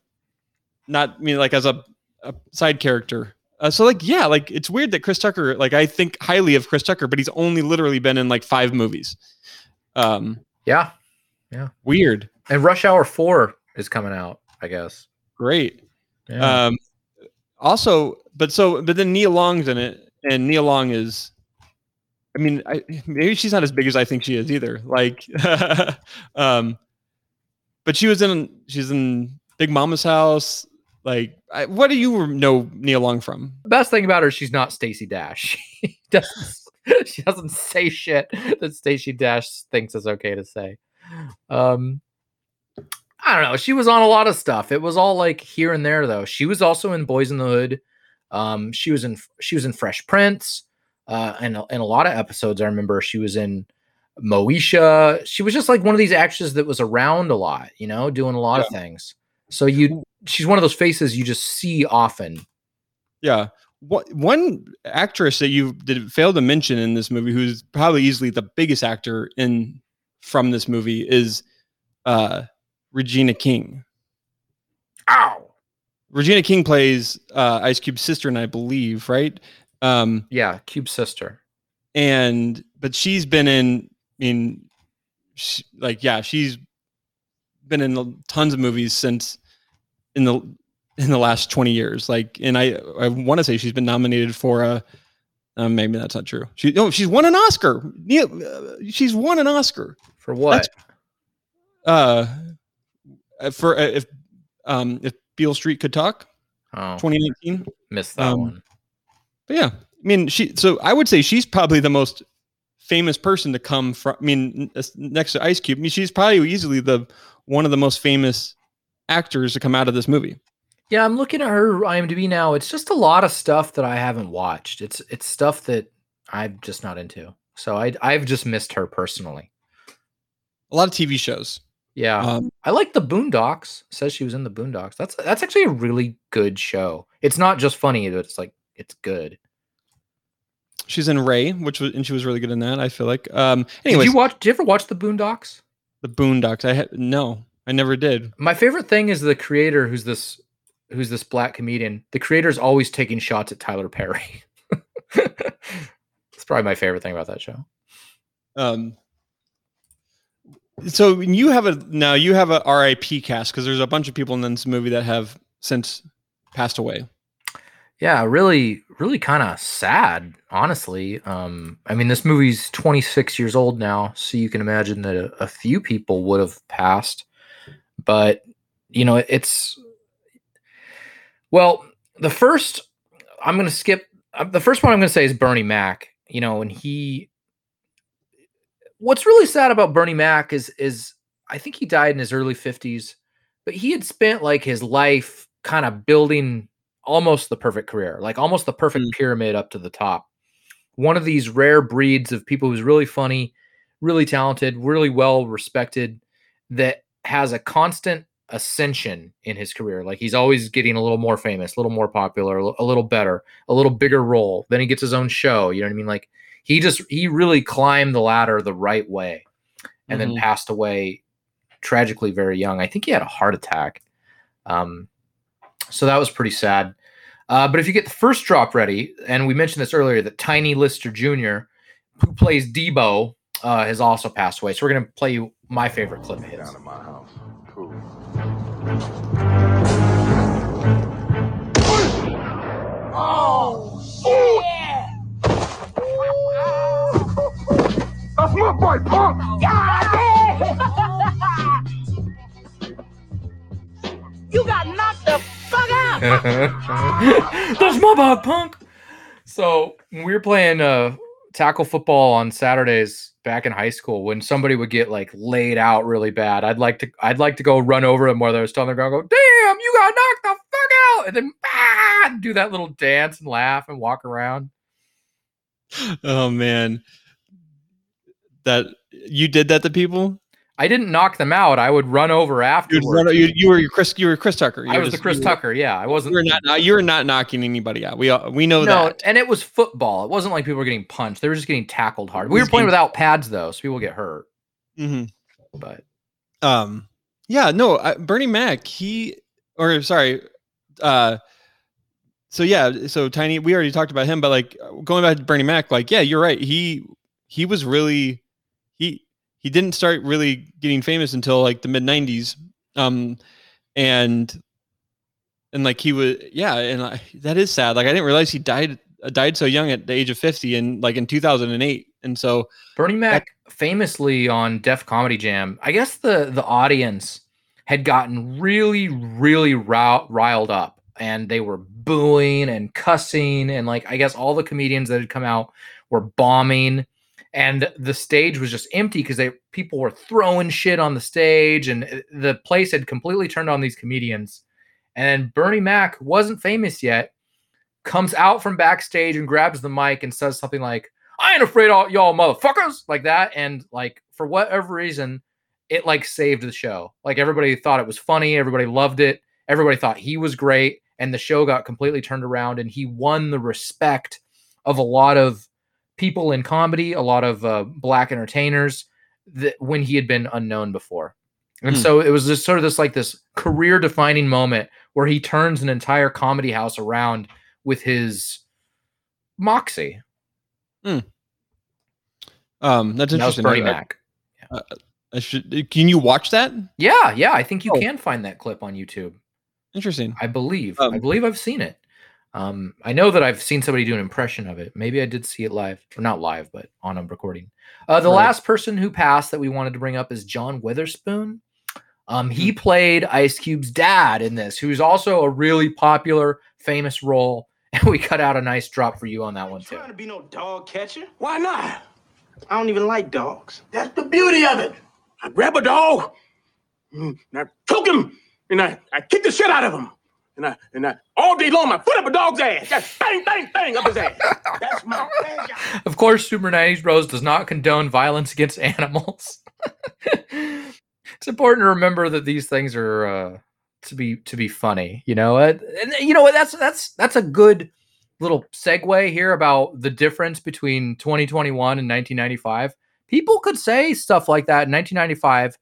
not I mean like as a, a side character. Uh, so like, yeah, like it's weird that Chris Tucker, like I think highly of Chris Tucker, but he's only literally been in like five movies. Um,
Yeah. Yeah.
Weird.
And Rush Hour 4 is coming out, I guess.
Great.
Yeah.
Um, also, but so, but then Nia Long's in it, and Nia Long is, I mean, I, maybe she's not as big as I think she is either. Like, um, but she was in, she's in Big Mama's House. Like, I, what do you know Nia Long from?
the best thing about her, is she's not Stacey Dash. She doesn't, she doesn't say shit that Stacey Dash thinks is okay to say. Um, I don't know. She was on a lot of stuff. It was all like here and there, though. She was also in Boys in the Hood. Um, she was in she was in Fresh Prince, uh, and in a lot of episodes. I remember she was in Moesha. She was just like one of these actresses that was around a lot, you know, doing a lot of things. So you, she's one of those faces you just see often.
Yeah. What one actress that you did fail to mention in this movie, who's probably easily the biggest actor in from this movie, is uh, Regina King.
Ow.
Regina King plays uh, Ice Cube's sister, and I believe, right? Um,
Yeah, Cube sister.
and but she's been in in she, like yeah, she's been in tons of movies since in the in the last 20 years. Like, and I I want to say she's been nominated for a. Uh, maybe that's not true. She no, she's won an Oscar. Yeah, uh, she's won an Oscar.
For what?
Uh, for uh, if um if Beale Street could talk,
Oh,
2019.
missed that
um,
one.
But yeah, I mean, she. So I would say she's probably the most famous person to come from. I mean, next to Ice Cube, I mean, she's probably easily the one of the most famous actors to come out of this movie.
Yeah, I'm looking at her IMDb now. It's just a lot of stuff that I haven't watched. It's it's stuff that I'm just not into. So I I've just missed her personally.
A lot of TV shows.
Yeah,
Um,
I like the Boondocks. Says she was in the Boondocks. That's that's actually a really good show. It's not just funny, but it's like it's good.
she's in Ray, which was and she was really good in that. I feel like. Um. Anyways,
did you watch? Did you ever watch the Boondocks?
the Boondocks. I had no, I never did.
My favorite thing is the creator, who's this who's this black comedian. The creator's always taking shots at Tyler Perry. It's probably my favorite thing about that show.
Um. So you have a now you have a RIP cast because there's a bunch of people in this movie that have since passed away.
Yeah, really, really kind of sad, honestly. Um, I mean, this movie's 26 years old now, so you can imagine that a, a few people would have passed. But you know, it's well, the first I'm going to skip. uh, The first one I'm going to say is Bernie Mac. You know, and he. What's really sad about Bernie Mac is is I think he died in his early 50s, but he had spent like his life kind of building almost the perfect career, like almost the perfect
Mm.
pyramid up to the top. One of these rare breeds of people who's really funny, really talented, really well respected, that has a constant ascension in his career. Like he's always getting a little more famous, a little more popular, a little better, a little bigger role. Then he gets his own show. You know what I mean? Like he just he really climbed the ladder the right way, and then
Mhm.
passed away tragically very young. I think he had a heart attack. Um, so that was pretty sad. Uh, but if you get the first drop ready, and we mentioned this earlier, that Tiny Lister Jr., who plays Debo, uh, has also passed away. So we're gonna play you my favorite clip of his.
Down at my house. Cool. Oh, shit! That's my boy, punk!
you got knocked the fuck out.
That's my boy, punk. So when we were playing uh, tackle football on Saturdays back in high school, when somebody would get like laid out really bad, I'd like to I'd like to go run over them while they were still on the ground, go, "Damn, you got knocked the fuck out!" and then ah, do that little dance and laugh and walk around.
Oh man, that you did that to people.
I didn't knock them out. I would run over afterwards.
run- you, you were Chris. You were Chris Tucker. You
I was the Chris
were-
Tucker. Yeah, I wasn't.
You were not. You were not knocking anybody out. We all- we know
no,
that.
and it was football. It wasn't like people were getting punched. They were just getting tackled hard. We were playing without pads though, so people get hurt.
hmm
But
Um. Yeah. No. Bernie Mac. He or sorry. Uh. So yeah. So tiny. We already talked about him, but like going back to Bernie Mac. Like yeah, you're right. He he was really he he didn't start really getting famous until like the mid '90s. Um. And and like he was yeah and I, that is sad like i didn't realize he died uh, died so young at the age of 50 and like in 2008 and so
Bernie Mac famously on Def Comedy Jam, I guess the the audience had gotten really, really riled up, and they were booing and cussing, and like I guess all the comedians that had come out were bombing, and the stage was just empty because they people were throwing shit on the stage, and uh, the place had completely turned on these comedians, and Bernie Mac wasn't famous yet, comes out from backstage and grabs the mic and says something like. I ain't afraid of y'all motherfuckers like that. And like for whatever reason, it like saved the show. Like everybody thought it was funny, everybody loved it, everybody thought he was great, and the show got completely turned around. And he won the respect of a lot of people in comedy, a lot of uh, black entertainers that when he had been unknown before. And
Hmm.
so it was just sort of this like this career defining moment where he turns an entire comedy house around with his moxie.
um that's
And that was
interesting
Bernie
I- I-
Mac.
I should, can you watch that
Yeah, yeah, I think you
Oh.
can find that clip on YouTube.
interesting
I believe. I
Um,
believe I've seen it. Um, I know that I've seen somebody do an impression of it. Maybe I did see it live, or not live, but on a recording. Uh, the
Right.
last person who passed that we wanted to bring up is John Witherspoon. Um, he
Hmm.
played Ice Cube's dad in this, who's also a really popular, famous role. And we cut out a nice drop for you on that one too.
trying to be no dog catcher. Why not? I don't even like dogs. That's the beauty of it. I grab a dog, mm, and I choke him, and I, I kick the shit out of him. And I and I all day long I foot up a dog's ass. Just bang, bang, bang up his ass. That's my pleasure.
Of course, Super 90s Bros does not condone violence against animals. it's important to remember that these things are uh, to be to be funny, you know. Uh, And you know what? That's that's that's a good little segue here about the difference between 2021 and 1995. People could say stuff like that in 1995,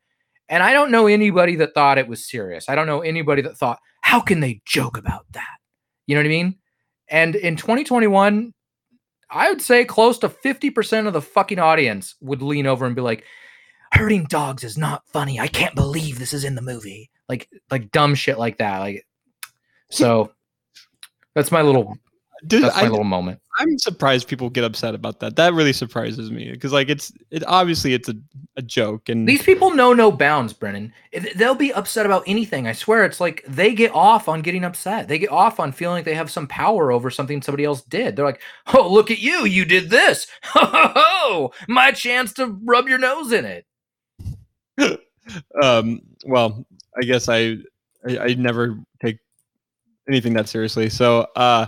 and I don't know anybody that thought it was serious. I don't know anybody that thought, how can they joke about that? You know what I mean? And in 2021, I would say close to 50% of the fucking audience would lean over and be like, hurting dogs is not funny. I can't believe this is in the movie. Like like dumb shit like that. Like so that's my little
Dude,
that's my
I,
little moment.
i'm surprised people get upset about that that really surprises me because like it's it obviously it's a, a joke and
These people know no bounds, Brennan. They'll be upset about anything. I swear it's like they get off on getting upset. They get off on feeling like they have some power over something somebody else did. They're like, "Oh, look at you. You did this. Ho ho ho. My chance to rub your nose in it."
um well i guess I, I i never take anything that seriously so uh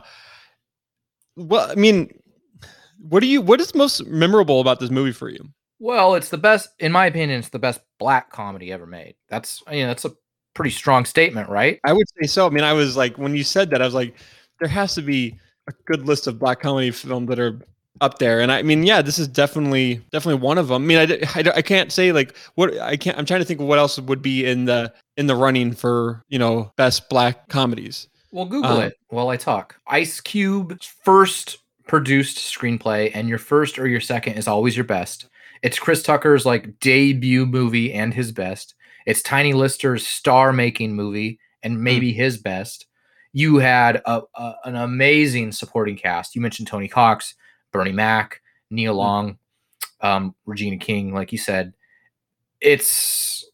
well i mean what do you what is most memorable about this movie for you?
Well, it's the best, in my opinion, it's the best black comedy ever made. That's, I mean, that's a pretty strong statement, right?
i would say so. I mean i was like when you said that i was like there has to be a good list of black comedy films that are up there. And i mean yeah this is definitely definitely one of them i mean i, I, I can't say like what i can't i'm trying to think of what else would be in the in the running for you know best black comedies
Well, Google
Um,
it while I talk. Ice Cube's first produced screenplay, and your first or your second is always your best. It's Chris Tucker's like debut movie and his best. It's Tiny Lister's star-making movie and maybe his best. You had a, a- an amazing supporting cast. You mentioned Tony Cox, Bernie Mac, Nia Long, um, Regina King, like you said. It's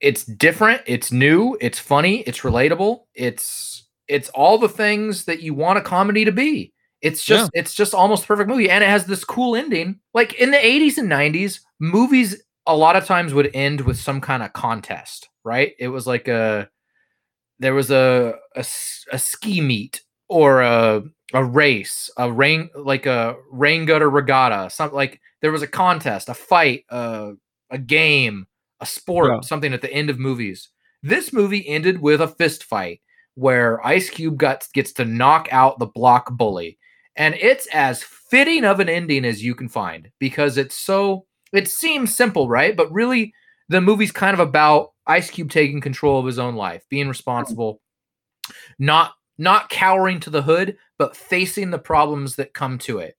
it's different. It's new. It's funny. It's relatable. It's it's all the things that you want a comedy to be. It's just it's just almost a perfect movie, and it has this cool ending. Like in the '80s and '90s, movies a lot of times would end with some kind of contest, right? It was like a there was a a ski meet or a a race, a rain like a rain gutter regatta, something like there was a contest, a fight, uh, a game, a sport,
Yeah.
something at the end of movies. This movie ended with a fist fight where Ice Cube got, gets to knock out the block bully. And it's as fitting of an ending as you can find because it's so, it seems simple, right? But really, the movie's kind of about Ice Cube taking control of his own life, being responsible, not not cowering to the hood, but facing the problems that come to it,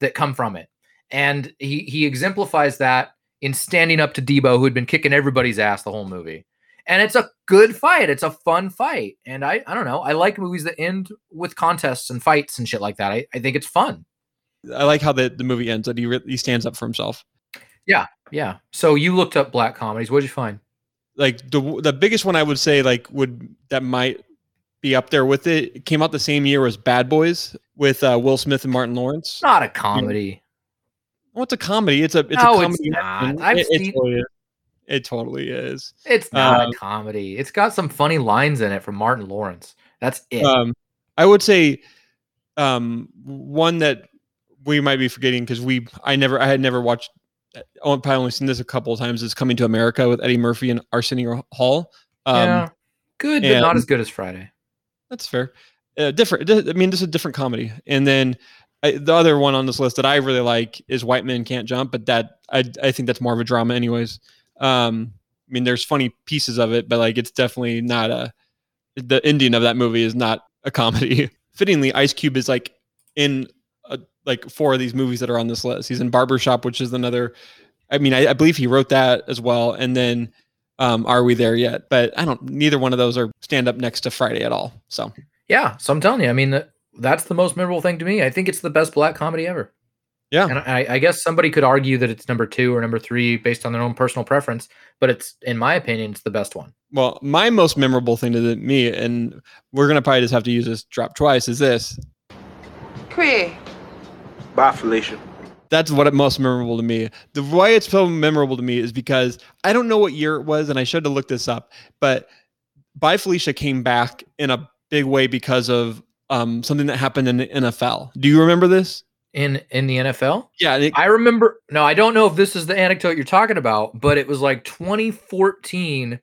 that come from it. And he he exemplifies that in standing up to Debo, who had been kicking everybody's ass the whole movie. And it's a good fight. It's a fun fight. And I I don't know. I like movies that end with contests and fights and shit like that. I, I think it's fun.
I like how the, the movie ends that he re- he stands up for himself.
Yeah. Yeah. So you looked up black comedies. What did you find?
Like the the biggest one I would say like would that might be up there with it. it came out the same year as Bad Boys with uh, Will Smith and Martin Lawrence.
Not a comedy.
Well, it's a comedy. It's a it's
No,
a
it's
comedy.
not. I've
it, it
seen-.
It totally is.
It's not
Um,
a comedy. It's got some funny lines in it from Martin Lawrence. That's it.
Um, I would say um, one that we might be forgetting because we I never I had never watched. I've probably only seen this a couple of times. Is Coming to America with Eddie Murphy and Arsenio Hall. Um,
yeah. Good, but not as good as Friday.
That's fair. Uh, different. I mean, this is a different comedy. And then I, the other one on this list that I really like is White Men Can't Jump, but that I I think that's more of a drama, anyways. Um, I mean, there's funny pieces of it, but like it's definitely not a. The ending of that movie is not a comedy. Fittingly, Ice Cube is like in a, like four of these movies that are on this list. He's in Barbershop, which is another. I mean, I, I believe he wrote that as well, and then. Um, are we there yet? But I don't. Neither one of those are stand up next to Friday at all. So
Yeah. So I'm telling you, I mean, that- that's the most memorable thing to me. I think it's the best black comedy ever.
Yeah.
And I, I guess somebody could argue that it's number two or number three based on their own personal preference, but it's, in my opinion, it's the best one.
Well, my most memorable thing to the, me, and we're gonna probably just have to use this drop twice, is this.
Craig.
Bye, Felicia.
That's what it most memorable to me. The why it's so memorable to me is because I don't know what year it was, and I should have looked this up. But Bye Felicia came back in a big way because of um, something that happened in the NFL. Do you remember this?
In in the NFL,
Yeah,
I remember. No, I don't know if this is the anecdote you're talking about, but it was like 2014.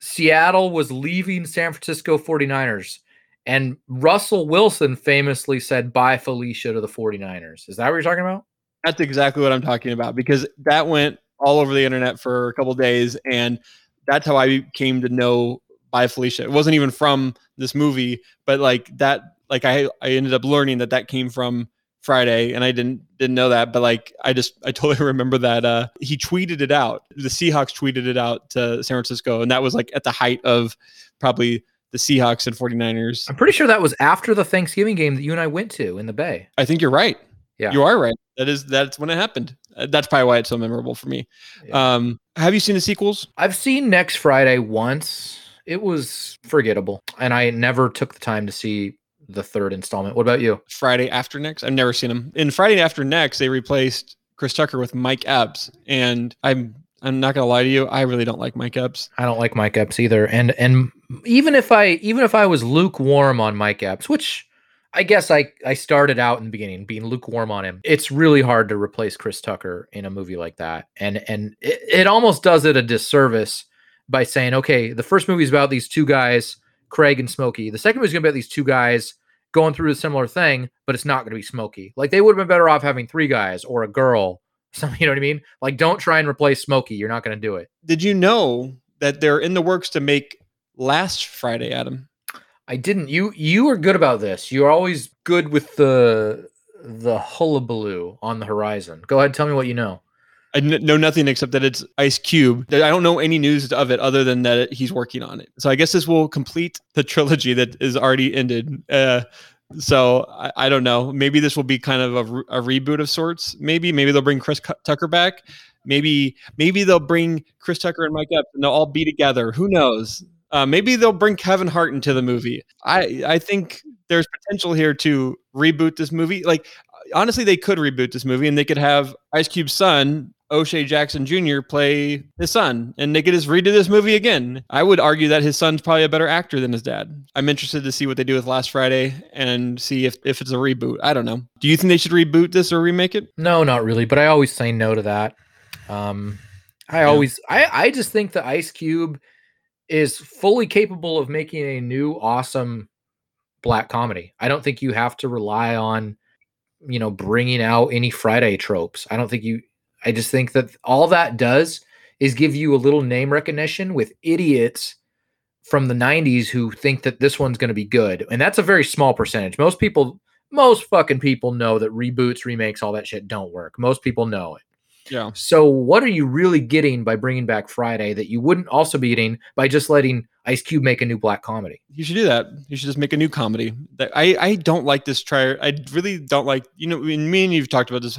Seattle was leaving San Francisco 49ers, and Russell Wilson famously said bye Felicia to the 49ers. Is that what you're talking about?
That's exactly what I'm talking about because that went all over the internet for a couple days, and that's how I came to know by Felicia. It wasn't even from this movie, but like that, like I I ended up learning that that came from Friday, and I didn't didn't know that, but like I just I totally remember that uh he tweeted it out. The Seahawks tweeted it out to San Francisco, and that was like at the height of probably the Seahawks and 49ers.
I'm pretty sure that was after the Thanksgiving game that you and I went to in the Bay.
I think you're right.
Yeah.
You are right. That is that's when it happened. Uh, That's probably why it's so memorable for me.
Yeah.
Um, have you seen the sequels?
I've seen Next Friday once. It was forgettable, and I never took the time to see the third installment. What about you?
Friday After Next. I've never seen him. In Friday After Next, they replaced Chris Tucker with Mike Epps, and I'm I'm not gonna lie to you, I really don't like Mike Epps.
I don't like Mike Epps either, and and even if I even if I was lukewarm on Mike Epps, which I guess I I started out in the beginning being lukewarm on him, it's really hard to replace Chris Tucker in a movie like that, and and it, it almost does it a disservice by saying, okay, the first movie is about these two guys, Craig and Smokey. The second movie is going to be about these two guys going through a similar thing, but it's not going to be Smokey. Like they would have been better off having three guys or a girl. Some, you know what I mean? Like, don't try and replace Smokey. You're not going to do it.
Did you know that they're in the works to make last Friday, Adam?
I didn't. You you are good about this. You're always good with the the hullabaloo on the horizon. Go ahead, tell me what you know.
I know nothing except that it's Ice Cube. I don't know any news of it other than that he's working on it. So I guess this will complete the trilogy that is already ended. Uh, so I, I don't know. Maybe this will be kind of a, a reboot of sorts. Maybe maybe they'll bring Chris Tucker back. Maybe maybe they'll bring Chris Tucker and Mike Epps and they'll all be together. Who knows? Uh, maybe they'll bring Kevin Hart into the movie. I I think there's potential here to reboot this movie. Like honestly, they could reboot this movie and they could have Ice Cube's son, O'Shea Jackson Jr., play his son, and they could just redo this movie again. I would argue that his son's probably a better actor than his dad. I'm interested to see what they do with Last Friday and see if, if it's a reboot. I don't know. Do you think they should reboot this or remake it?
No, not really. But I always say no to that. Um, I always I I just think the Ice Cube is fully capable of making a new awesome black comedy. I don't think you have to rely on you know bringing out any Friday tropes. I don't think you I just think that all that does is give you a little name recognition with idiots from the 90s who think that this one's going to be good. And that's a very small percentage. Most people most fucking people know that reboots, remakes, all that shit don't work. Most people know it.
Yeah.
So, what are you really getting by bringing back Friday that you wouldn't also be getting by just letting Ice Cube make a new black comedy?
You should do that. You should just make a new comedy. I I don't like this try. I really don't like. You know, I mean, me and you've talked about this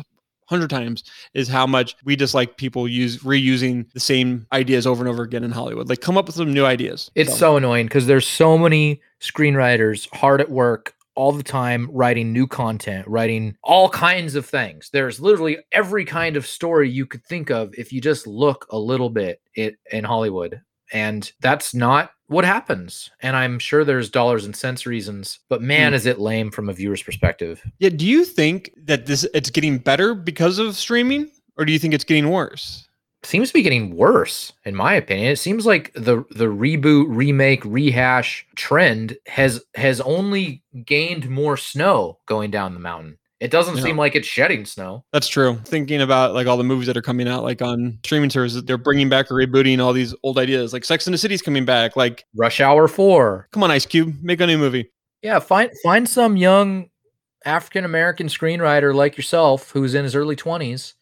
hundred times. Is how much we dislike people use reusing the same ideas over and over again in Hollywood. Like, come up with some new ideas.
It's so annoying because there's so many screenwriters hard at work all the time writing new content, writing all kinds of things. There's literally every kind of story you could think of if you just look a little bit it, in Hollywood. And that's not what happens. And I'm sure there's dollars and cents reasons, but man,
Hmm.
is it lame from a viewer's perspective.
Yeah. Do you think that this it's getting better because of streaming, or do you think it's getting worse?
seems to be getting worse in my opinion it seems like the the reboot remake rehash trend has has only gained more snow going down the mountain it doesn't
Yeah.
seem like it's shedding snow
That's true. Thinking about like all the movies that are coming out, like on streaming services, they're bringing back or rebooting all these old ideas. Like Sex and the City's coming back. Like,
rush hour 4
come on, Ice Cube, make a new movie.
yeah find find some young african american screenwriter like yourself who's in his early 20s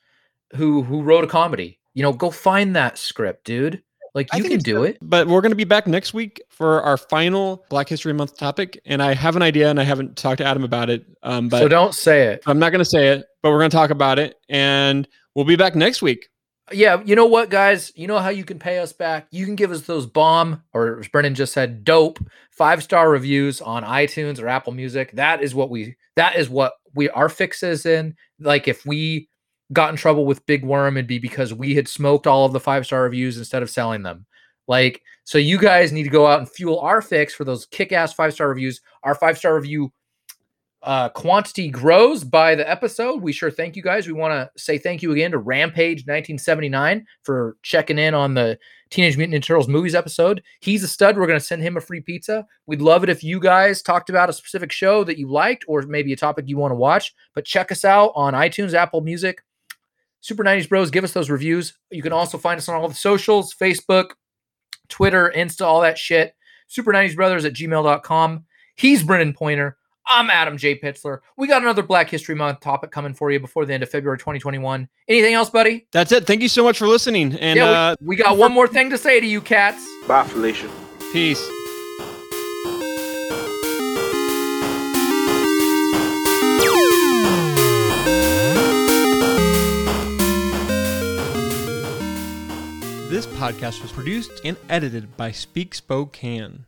who who wrote a comedy you know go find that script dude like you can do
good.
it
But we're going to be back next week for our final Black History Month topic, and I have an idea, and I haven't talked to Adam about it. Um, but
so don't say it
I'm not going to say it, but we're going to talk about it, and we'll be back next week.
Yeah, you know what, guys? You know how you can pay us back? You can give us those bomb, or as Brennan just said, dope five star reviews on iTunes or Apple Music. That is what we. That is what we. Our fix is in. Like if we got in trouble with Big Worm, it'd be because we had smoked all of the five star reviews instead of selling them. Like so, you guys need to go out and fuel our fix for those kick ass five star reviews. Our five star review uh, quantity grows by the episode. We sure thank you guys. We want to say thank you again to Rampage 1979 for checking in on the Teenage Mutant Ninja Turtles movies episode. He's a stud. We're going to send him a free pizza. We'd love it if you guys talked about a specific show that you liked or maybe a topic you want to watch. But check us out on iTunes, Apple Music, Super 90s Bros. Give us those reviews. You can also find us on all the socials Facebook, Twitter, Insta, all that shit. Super 90s Brothers at gmail.com. He's Brennan Pointer. I'm Adam J. Pitzler. We got another Black History Month topic coming for you before the end of February 2021. Anything else, buddy?
That's it. Thank you so much for listening, and
yeah,
uh,
we, we got one more thing to say to you, cats.
Bye, Felicia.
peace. This podcast was produced and edited by Speak Spokane.